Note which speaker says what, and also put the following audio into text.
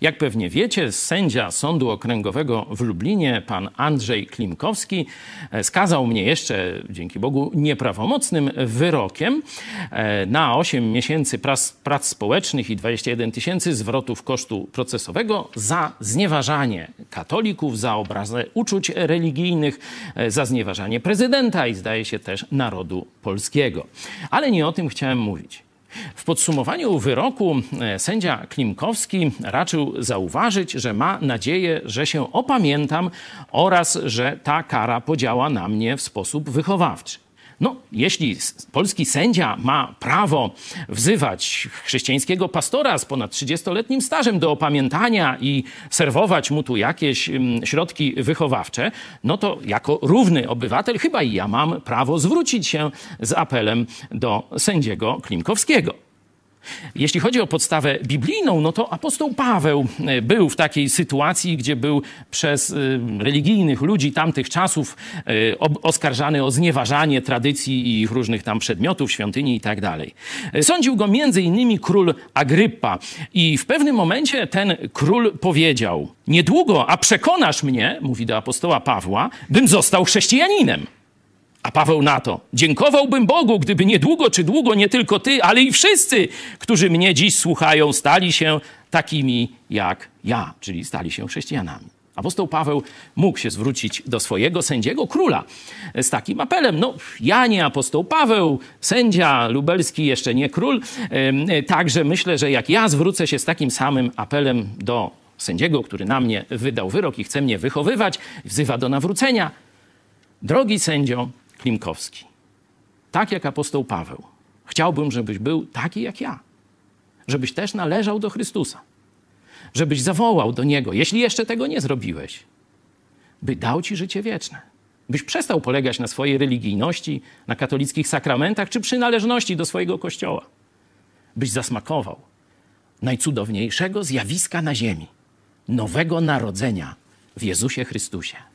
Speaker 1: Jak pewnie wiecie, sędzia Sądu Okręgowego w Lublinie, pan Andrzej Klimkowski, e, skazał mnie jeszcze, dzięki Bogu, nieprawomocnym wyrokiem e, na 8 miesięcy prac, prac społecznych i 21 tysięcy zwrotów kosztu procesowego za znieważanie katolików, za obrazę uczuć religijnych, e, za znieważanie prezydenta i zdaje się też narodu polskiego. Ale nie o tym chciałem mówić. W podsumowaniu wyroku e, sędzia Klimkowski raczył zauważyć, że ma nadzieję, że się opamiętam oraz że ta kara podziała na mnie w sposób wychowawczy. No, jeśli polski sędzia ma prawo wzywać chrześcijańskiego pastora z ponad 30-letnim stażem do opamiętania i serwować mu tu jakieś mm, środki wychowawcze, no to jako równy obywatel chyba i ja mam prawo zwrócić się z apelem do sędziego Klimkowskiego. Jeśli chodzi o podstawę biblijną, no to apostoł Paweł e, był w takiej sytuacji, gdzie był przez e, religijnych ludzi tamtych czasów e, oskarżany o znieważanie tradycji i ich różnych tam przedmiotów, świątyni i tak dalej. Sądził go między innymi król Agryppa i w pewnym momencie ten król powiedział: Niedługo, a przekonasz mnie, mówi do apostoła Pawła, bym został chrześcijaninem. A Paweł na to: Dziękowałbym Bogu, gdyby niedługo czy długo nie tylko ty, ale i wszyscy, którzy mnie dziś słuchają, stali się takimi jak ja, czyli stali się chrześcijanami. Apostoł Paweł mógł się zwrócić do swojego sędziego króla z takim apelem. No, ja nie apostoł Paweł, sędzia lubelski, jeszcze nie król. Także myślę, że jak ja zwrócę się z takim samym apelem do sędziego, który na mnie wydał wyrok i chce mnie wychowywać, wzywa do nawrócenia. Drogi sędzio, Klimkowski. Tak jak apostoł Paweł. Chciałbym, żebyś był taki jak ja. Żebyś też należał do Chrystusa. Żebyś zawołał do Niego, jeśli jeszcze tego nie zrobiłeś, by dał Ci życie wieczne. Byś przestał polegać na swojej religijności, na katolickich sakramentach czy przynależności do swojego kościoła. Byś zasmakował najcudowniejszego zjawiska na ziemi nowego narodzenia w Jezusie Chrystusie.